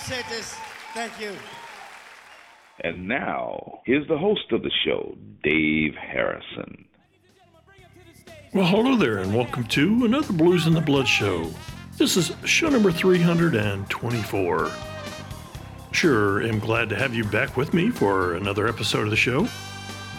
Appreciate this. Thank you. And now, here's the host of the show, Dave Harrison. Well, hello there, and welcome to another Blues in the Blood show. This is show number 324. Sure, am glad to have you back with me for another episode of the show.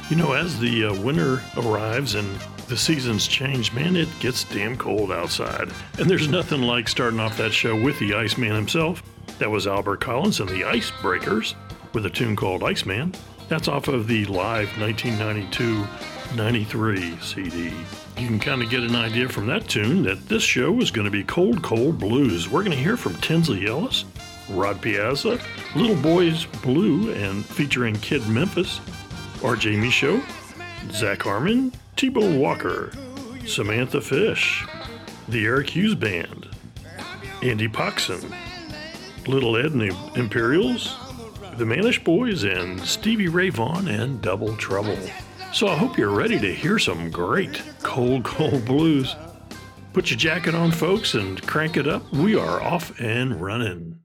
You know, as the uh, winter arrives and the seasons change, man, it gets damn cold outside. And there's nothing like starting off that show with the Iceman himself. That was Albert Collins and the Icebreakers with a tune called Iceman. That's off of the live 1992 93 CD. You can kind of get an idea from that tune that this show is going to be Cold Cold Blues. We're going to hear from Tinsley Ellis, Rod Piazza, Little Boys Blue, and featuring Kid Memphis, RJ Mischo, Zac Harmon, T-Bone Walker, Samantha Fish, the Eric Hughes Band, Andy Poxon, Little Ed and the Imperials, the Mannish Boys, and Stevie Ray Vaughan and Double Trouble. So I hope you're ready to hear some great cold, cold blues. Put your jacket on, folks, and crank it up. We are off and running.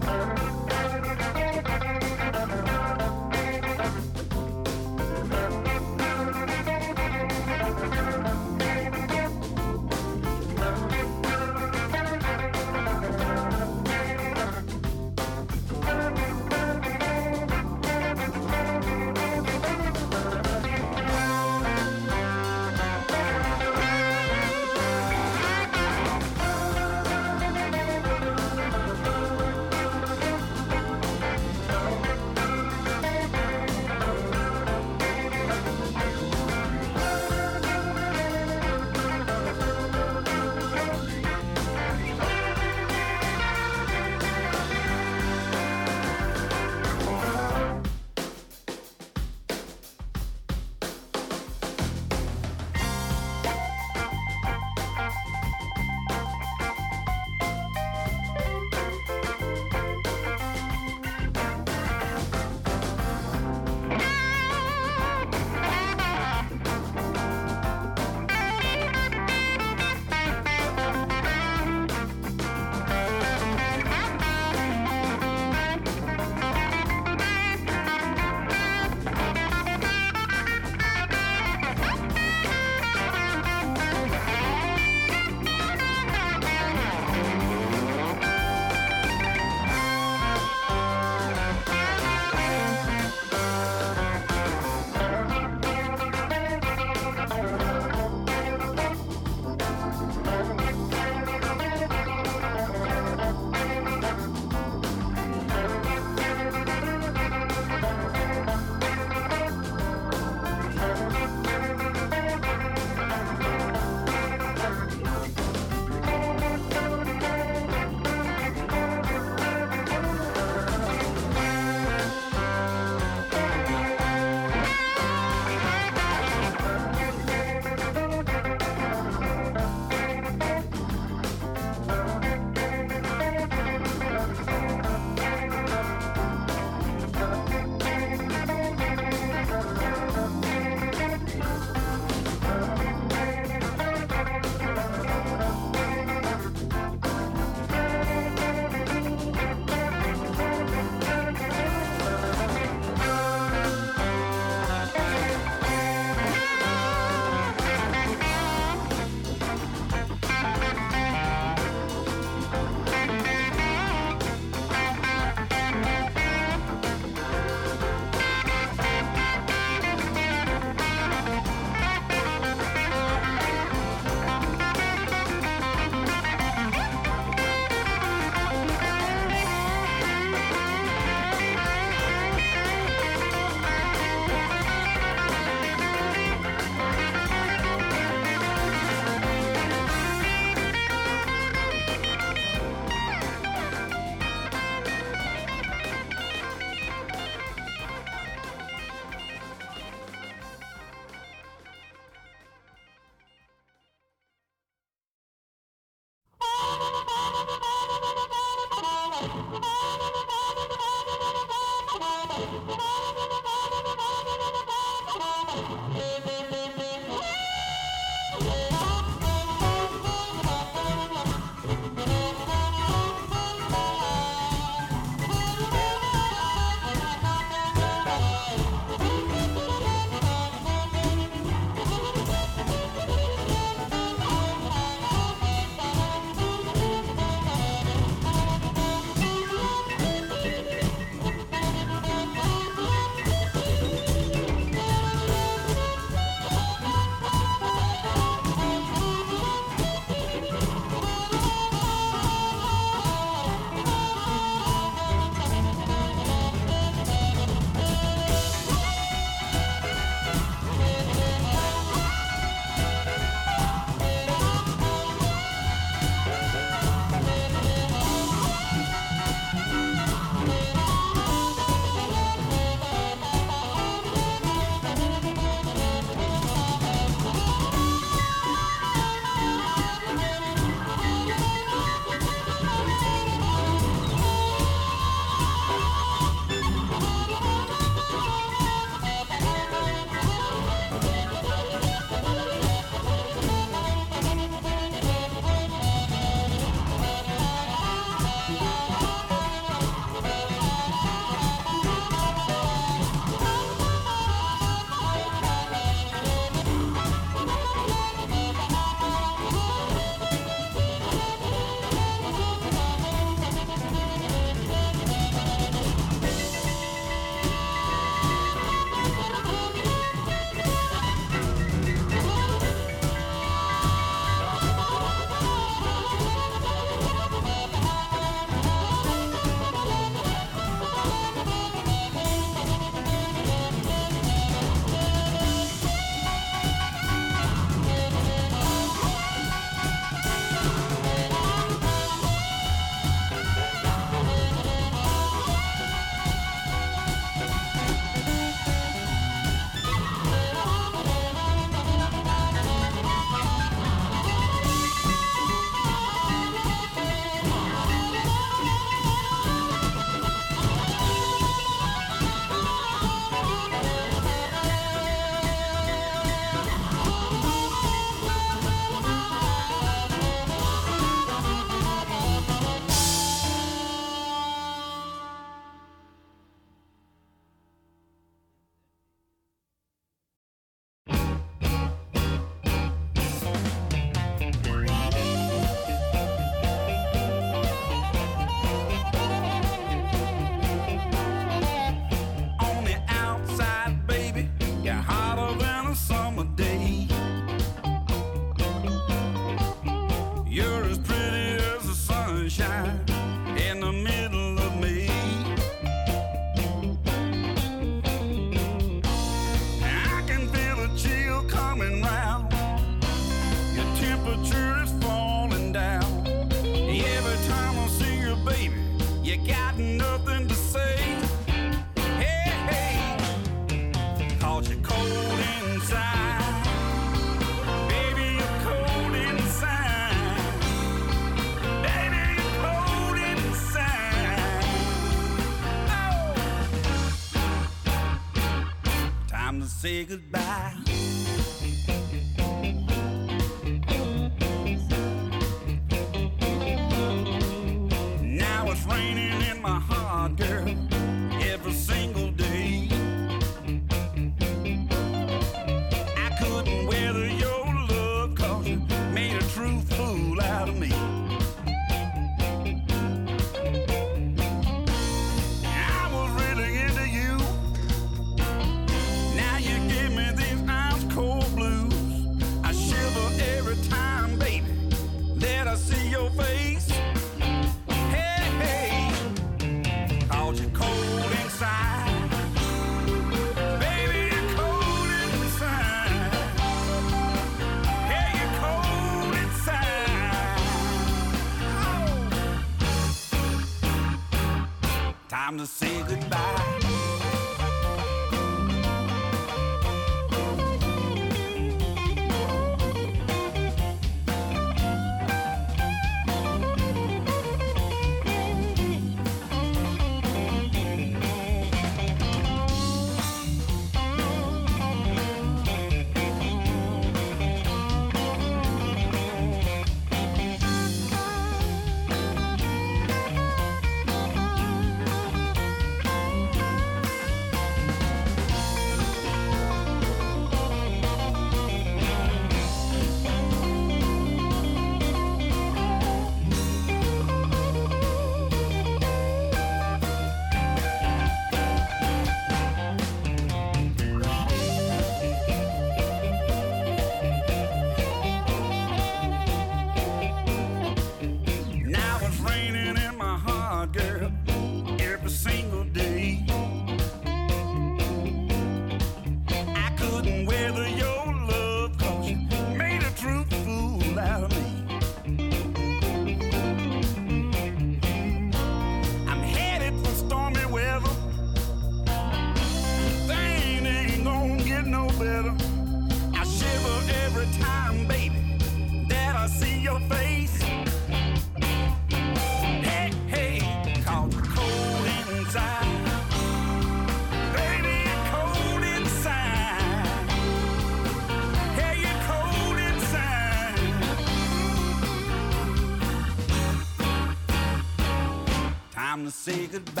goodbye.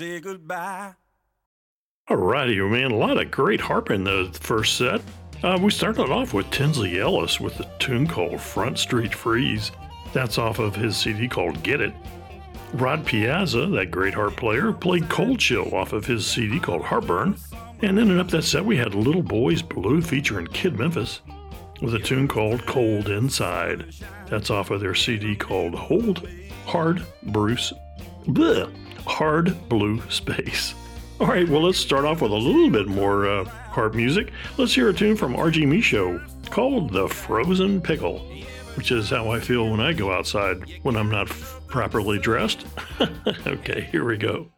say goodbye. Alrighty, man. A lot of great harp in the first set. Uh, we started off with Tinsley Ellis with a tune called Front Street Freeze. That's off of his CD called Get It. Rod Piazza, that great harp player, played Cold Chill off of his CD called Harpburn. And ended up that set, we had Little Boys Blue featuring Kid Memphis with a tune called Cold Inside. That's off of their CD called Hold Hard Bruce. Bleh. Hard Blue Space. All right, well, let's start off with a little bit more uh, harp music. Let's hear a tune from RJ Mischo called The Frozen Pickle, which is how I feel when I go outside when I'm not f- properly dressed. okay, here we go.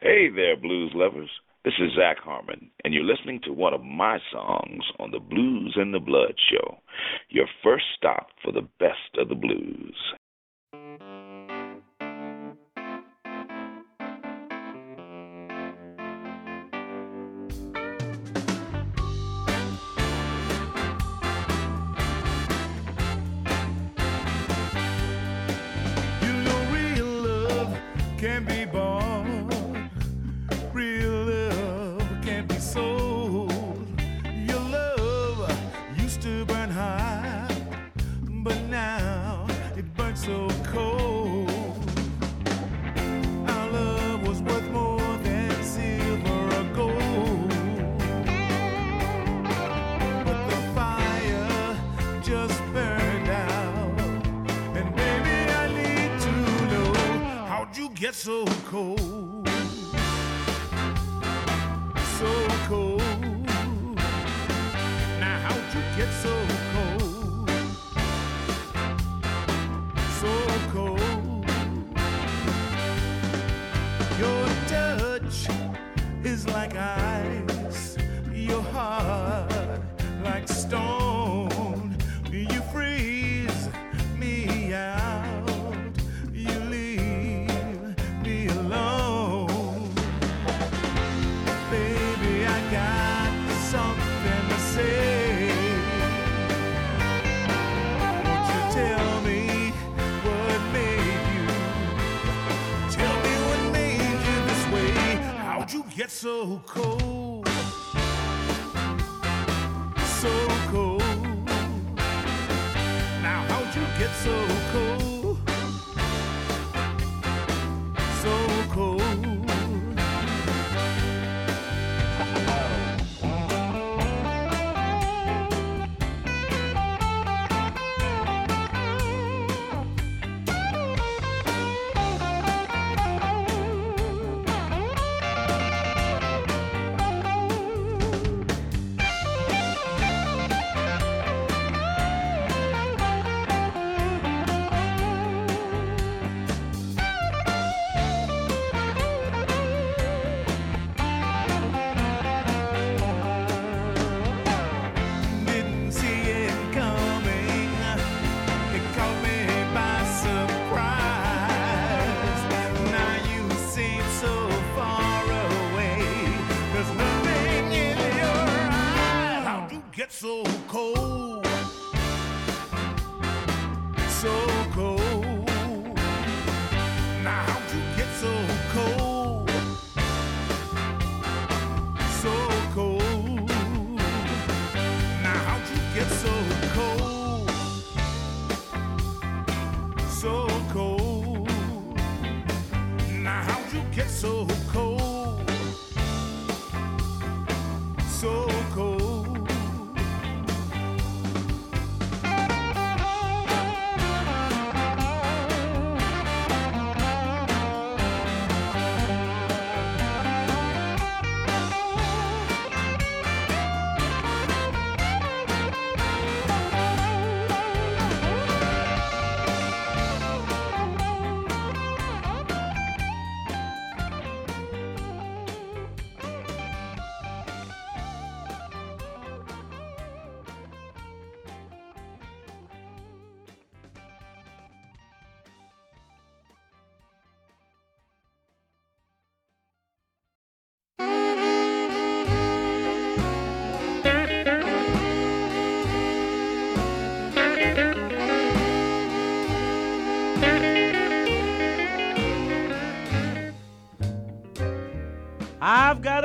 Hey there, blues lovers. This is Zac Harmon, and you're listening to one of my songs on the Blues and the Blood show, your first stop for the best of the blues.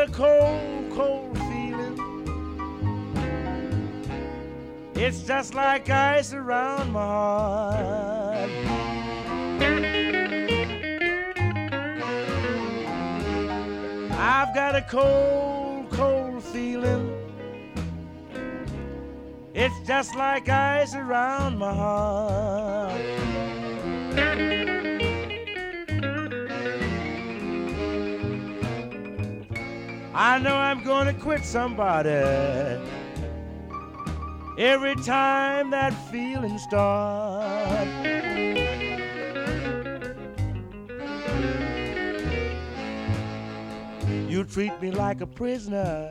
A cold, cold feeling. It's just like ice around my heart. I've got a cold, cold feeling. It's just like ice around my heart. I know I'm gonna quit somebody every time that feeling starts. You treat me like a prisoner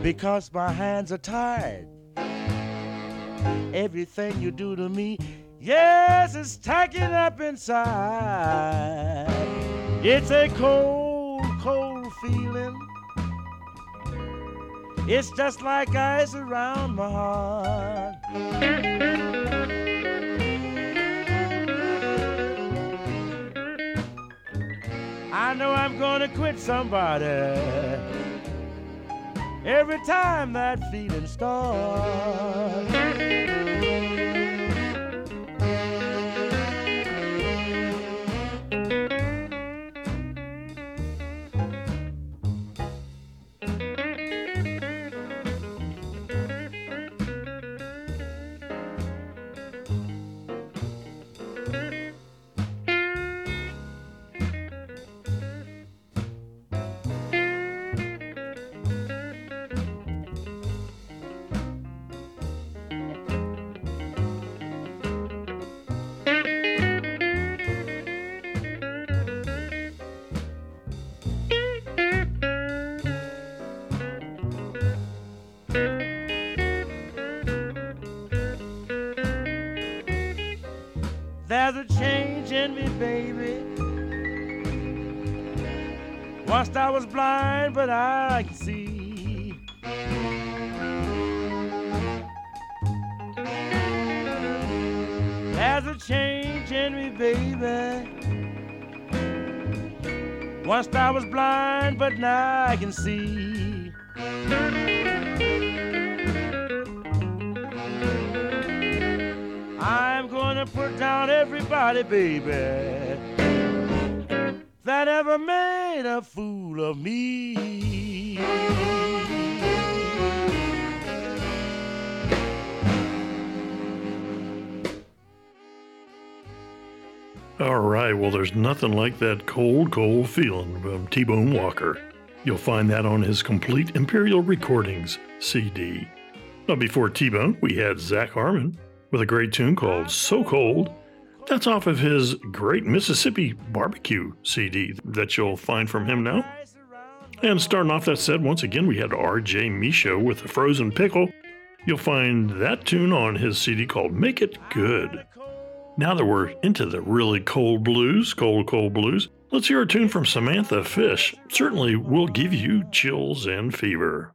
because my hands are tied. Everything you do to me, yes, it's tacking up inside. It's a cold, cold feeling. It's just like ice around my heart. I know I'm gonna quit somebody every time that feeling starts. Baby. Once I was blind, but I can see. There's a change in me, baby. Once I was blind, but now I can see. Everybody, baby, that ever made a fool of me. All right, well, there's nothing like that cold, cold feeling from T Bone Walker. You'll find that on his Complete Imperial Recordings CD. Now, before T Bone, we had Zac Harmon with a great tune called So Cold. That's off of his Great Mississippi Barbecue CD that you'll find from him now. And starting off that set, once again, we had RJ Mischo with the Frozen Pickle. You'll find that tune on his CD called Make It Good. Now that we're into the really cold blues, cold, cold blues, let's hear a tune from Samantha Fish. Certainly will give you chills and fever.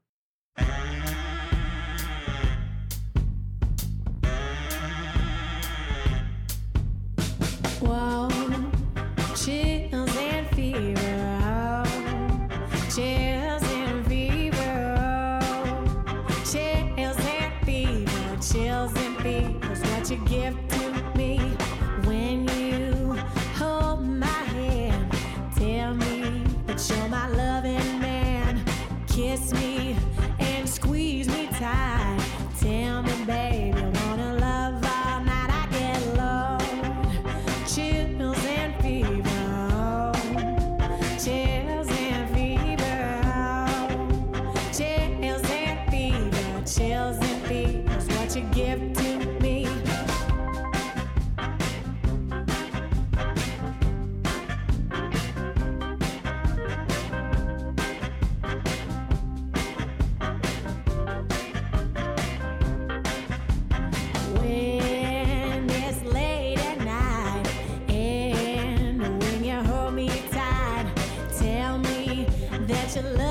That you love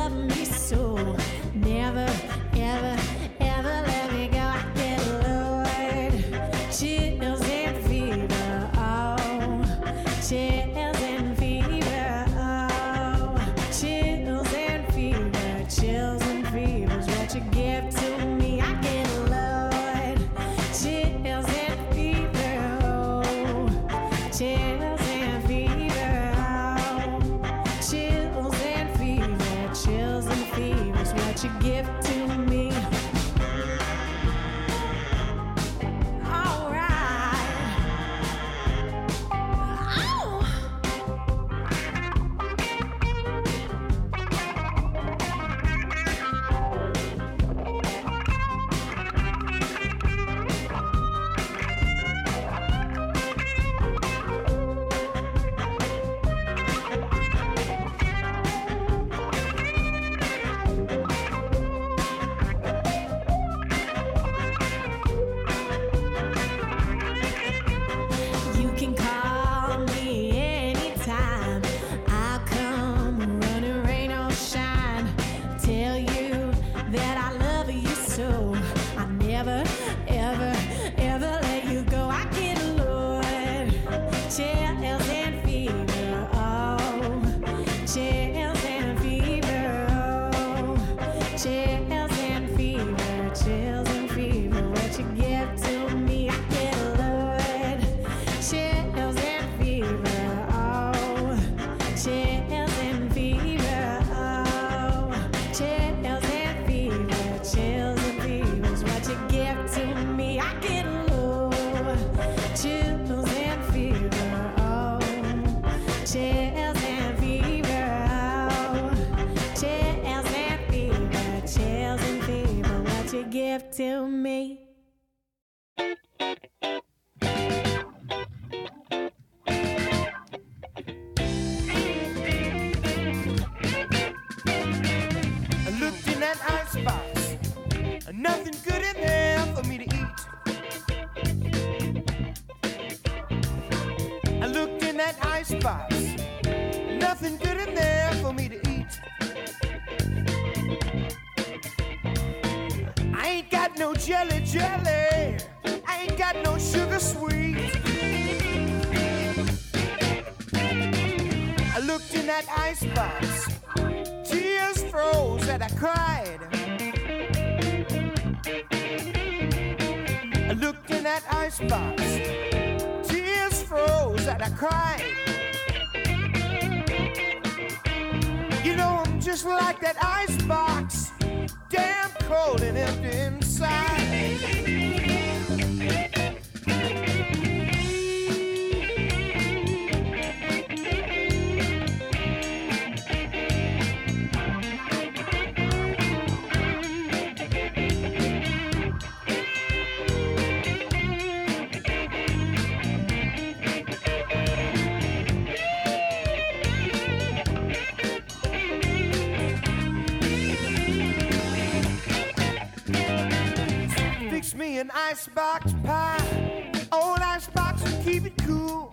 old icebox and keep it cool.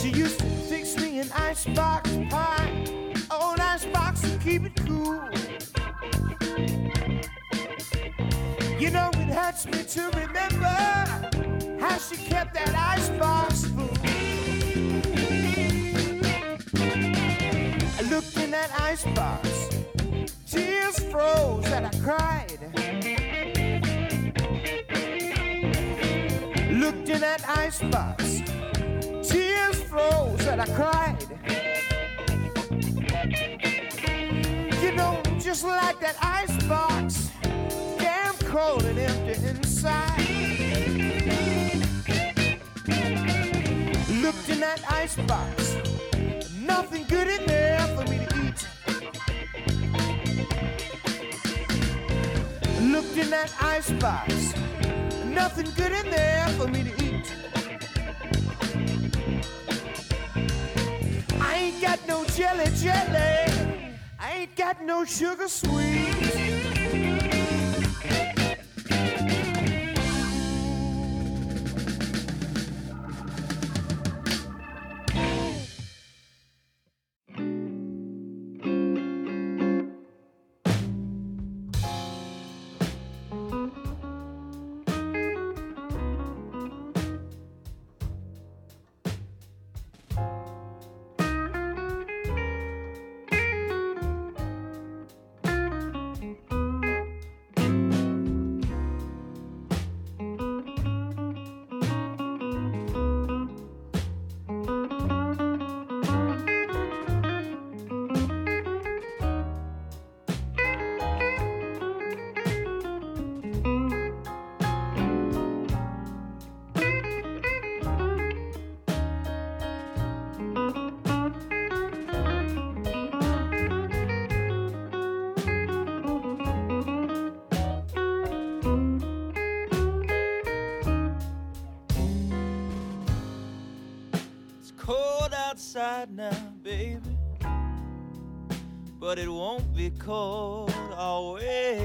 She used to fix me an icebox pie, old icebox and keep it cool. You know it hurts me to remember how she kept that icebox full. I looked in that icebox, tears froze and I cried. Icebox, tears froze and I cried. You know, just like that icebox, damn cold and empty inside. Looked in that icebox, nothing good in there for me to eat. Looked in that icebox, nothing good in there for me to eat. Ain't got no jelly jelly, I ain't got no sugar sweet. But it won't be cold always.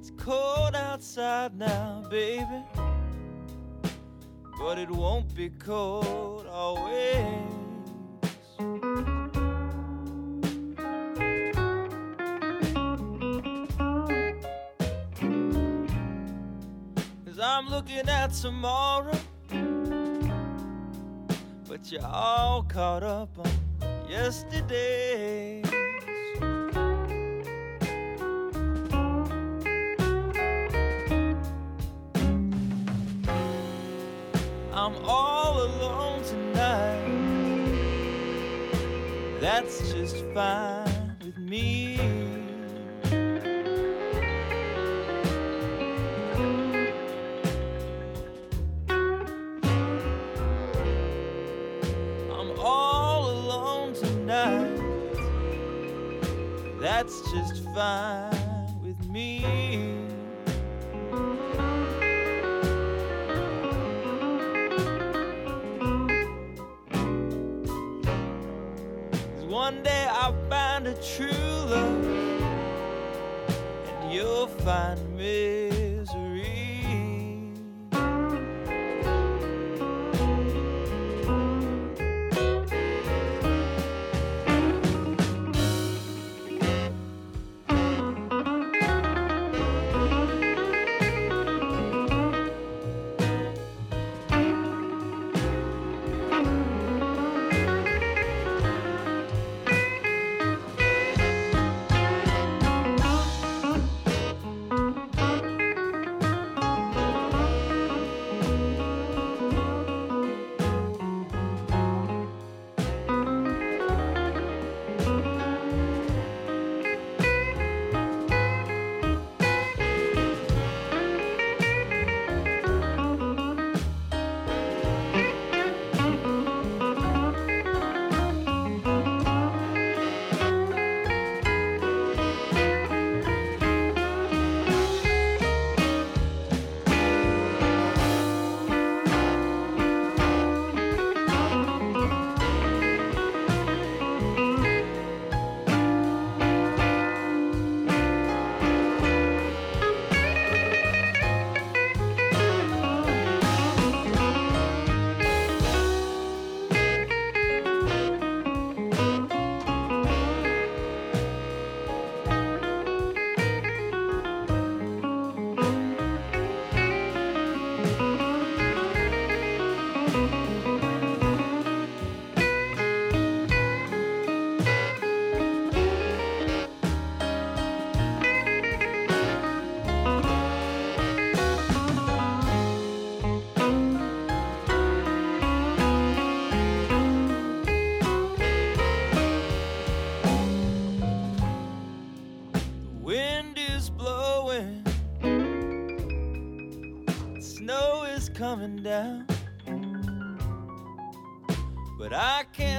It's cold outside now, baby. But it won't be cold caught up on yesterday. With me. Cause one day I'll find a true love, and you'll find misery.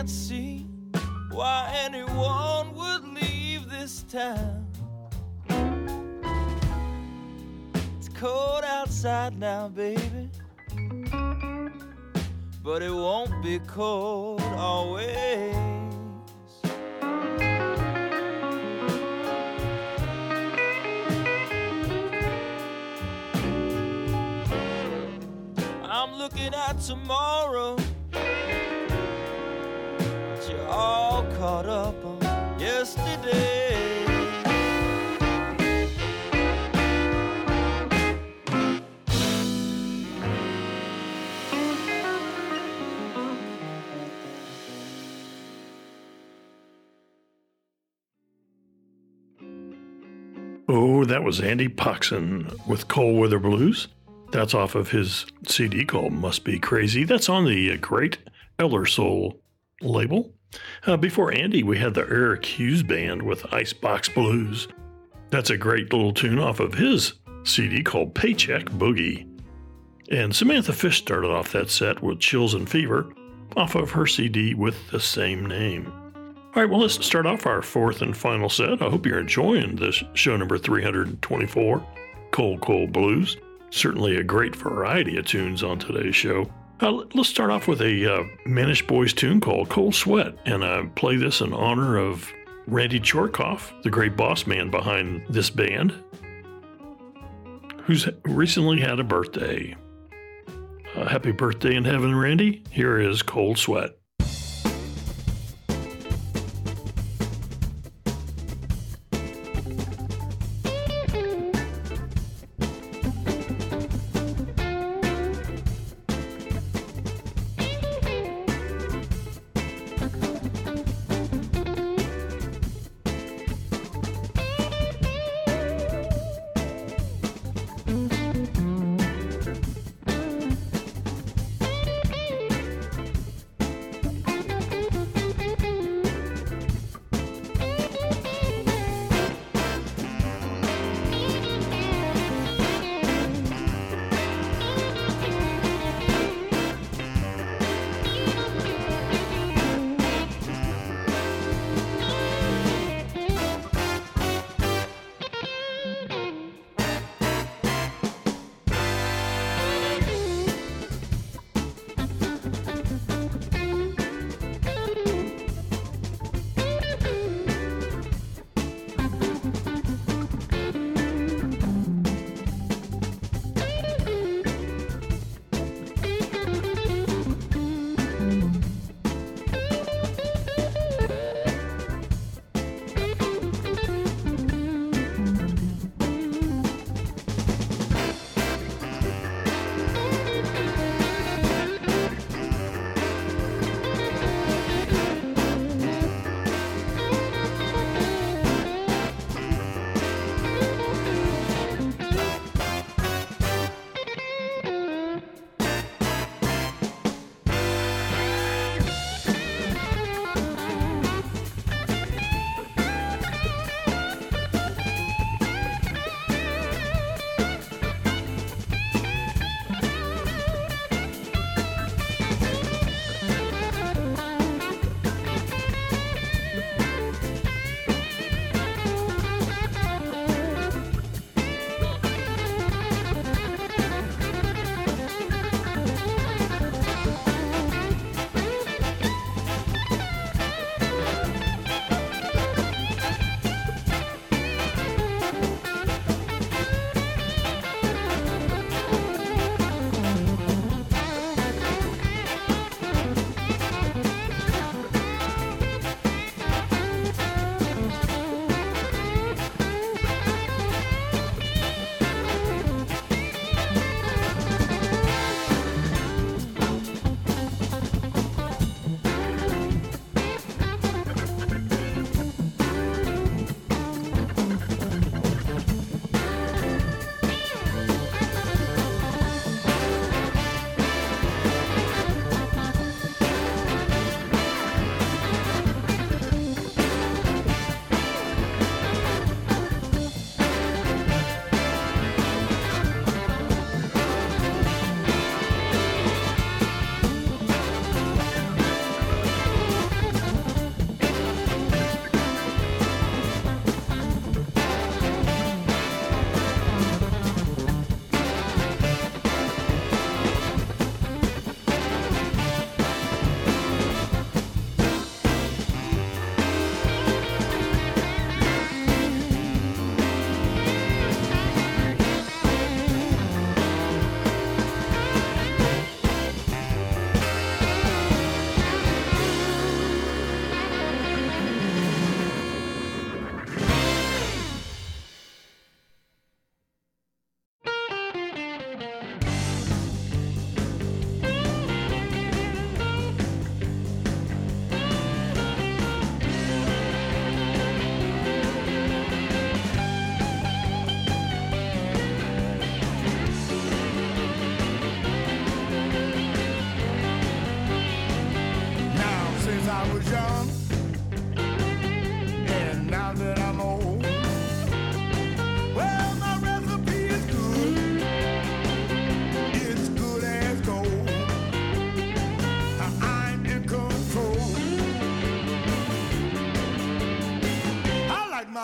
Can't see why anyone would leave this town. It's cold outside now, baby. But it won't be cold always. I'm looking at tomorrow. Up yesterday. Oh, that was Andy Poxon with Cold Weather Blues. That's off of his CD called Must Be Crazy. That's on the uh, Great EllerSoul label. Uh, before Andy, we had the Eric Hughes Band with Icebox Blues. That's a great little tune off of his CD called Paycheck Boogie. And Samantha Fish started off that set with Chills and Fever off of her CD with the same name. All right, well, let's start off our fourth and final set. I hope you're enjoying this show number 324, Cold Cold Blues. Certainly a great variety of tunes on today's show. Uh, let's start off with a uh, Mannish Boys tune called Cold Sweat, and I play this in honor of Randy Chortkoff, the great boss man behind this band, who's recently had a birthday. Uh, happy birthday in heaven, Randy. Here is Cold Sweat.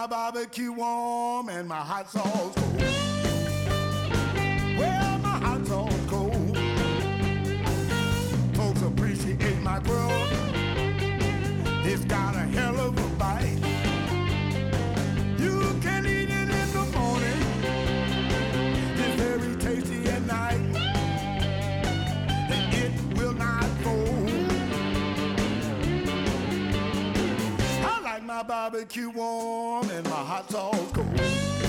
barbecue warm and my hot sauce barbecue warm and my hot sauce cold.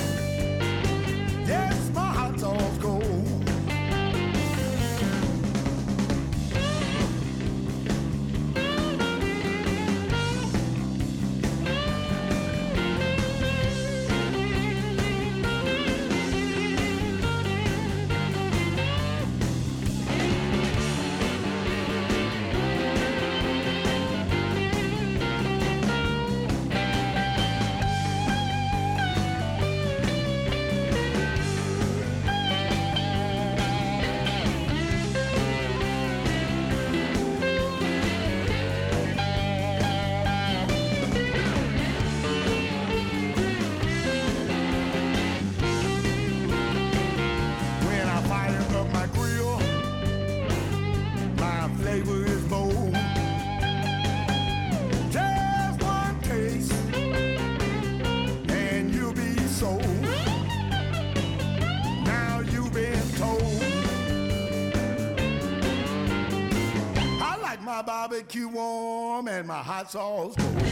hot sauce cold.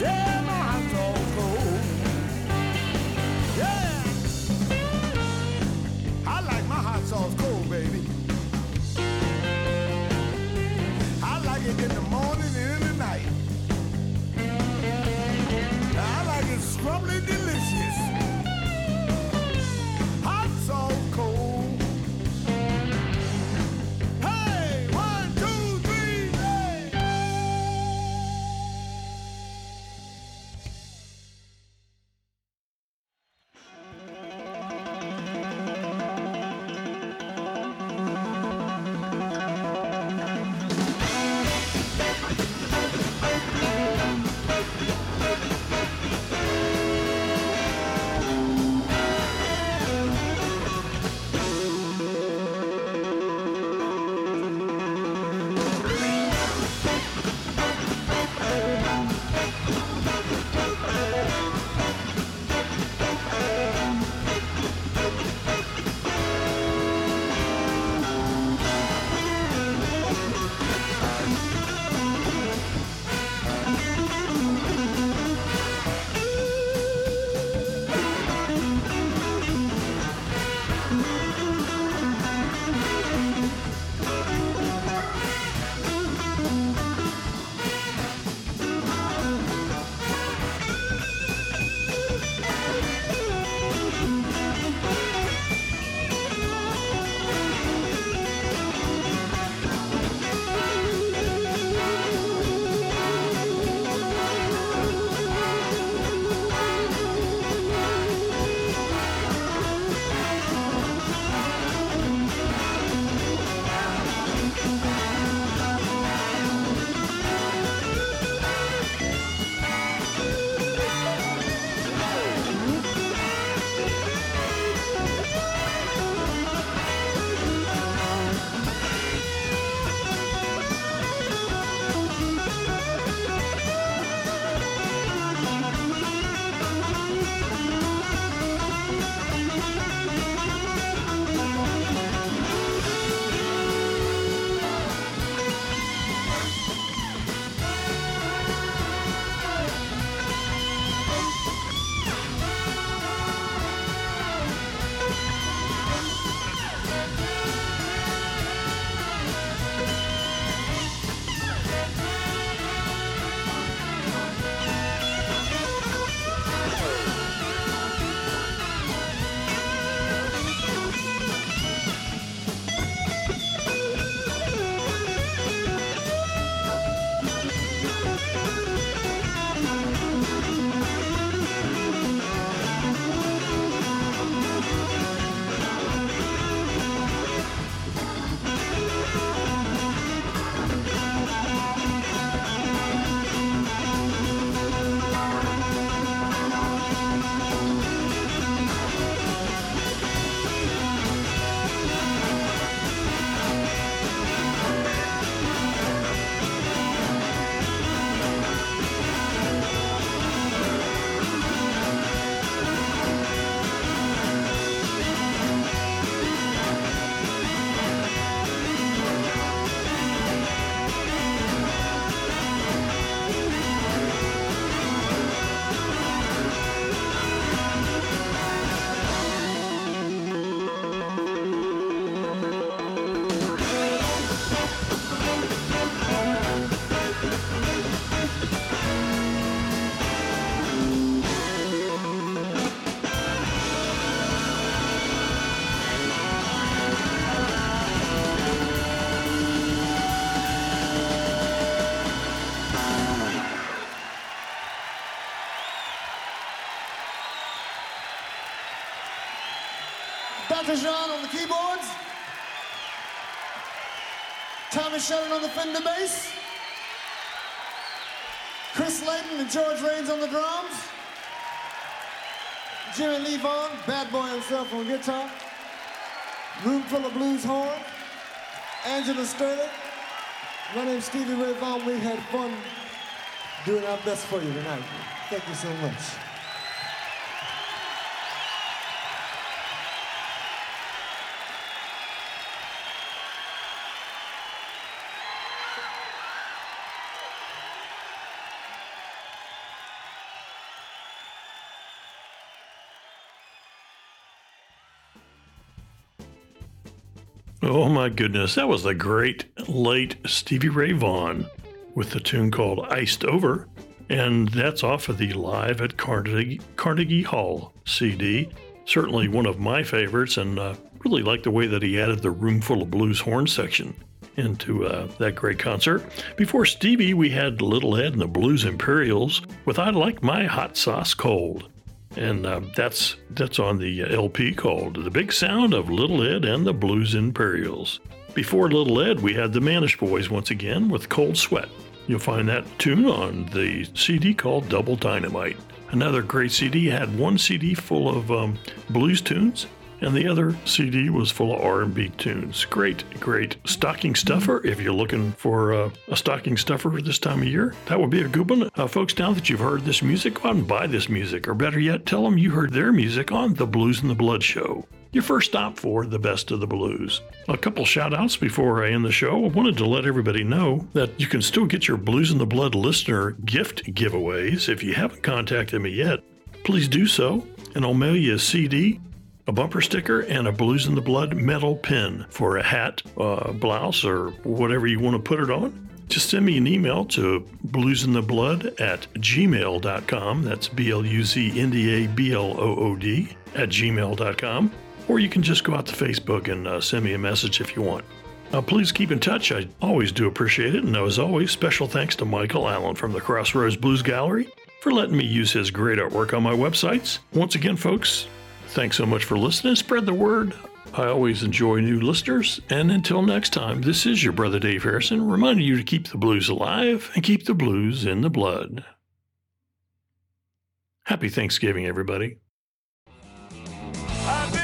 Yeah, my hot sauce cold. Dr. On the keyboards. Tommy Shannon on the Fender bass. Chris Layton and George Rains on the drums. Jimmie Vaughan, bad boy himself on guitar. Roomful of Blues horn. Angela Sterling. My name's Stevie Ray Vaughan. We had fun doing our best for you tonight. Thank you so much. Oh my goodness, that was the great late Stevie Ray Vaughan with the tune called Iced Over. And that's off of the Live at Carnegie, Carnegie Hall CD. Certainly one of my favorites, and uh, really like the way that he added the Roomful of Blues horn section into uh, that great concert. Before Stevie, we had Little Ed and the Blues Imperials with I Like My Hot Sauce Cold. And uh, that's that's on the LP called The Big Sound of Little Ed and the Blues Imperials. Before Little Ed, we had the Mannish Boys once again with Cold Sweat. You'll find that tune on the CD called Double Dynamite. Another great CD had one CD full of um, blues tunes, and the other CD was full of R&B tunes. Great, great stocking stuffer. If you're looking for uh, a stocking stuffer this time of year, that would be a good one. Uh, folks, now that you've heard this music, go out and buy this music, or better yet, tell them you heard their music on the Blues and the Blood show. Your first stop for the best of the blues. A couple shout outs before I end the show. I wanted to let everybody know that you can still get your Blues and the Blood listener gift giveaways. If you haven't contacted me yet, please do so, and I'll mail you a CD, a bumper sticker, and a Blues in the Blood metal pin for a hat, uh, blouse, or whatever you want to put it on. Just send me an email to bluesintheblood at gmail.com. That's B L U Z N D A B L O O D at gmail.com. Or you can just go out to Facebook and uh, send me a message if you want. Uh, please keep in touch. I always do appreciate it. And as always, special thanks to Michael Allen from the Crossroads Blues Gallery for letting me use his great artwork on my websites. Once again, folks, thanks so much for listening. Spread the word. I always enjoy new listeners. And until next time, this is your brother Dave Harrison reminding you to keep the blues alive and keep the blues in the blood. Happy Thanksgiving, everybody. I've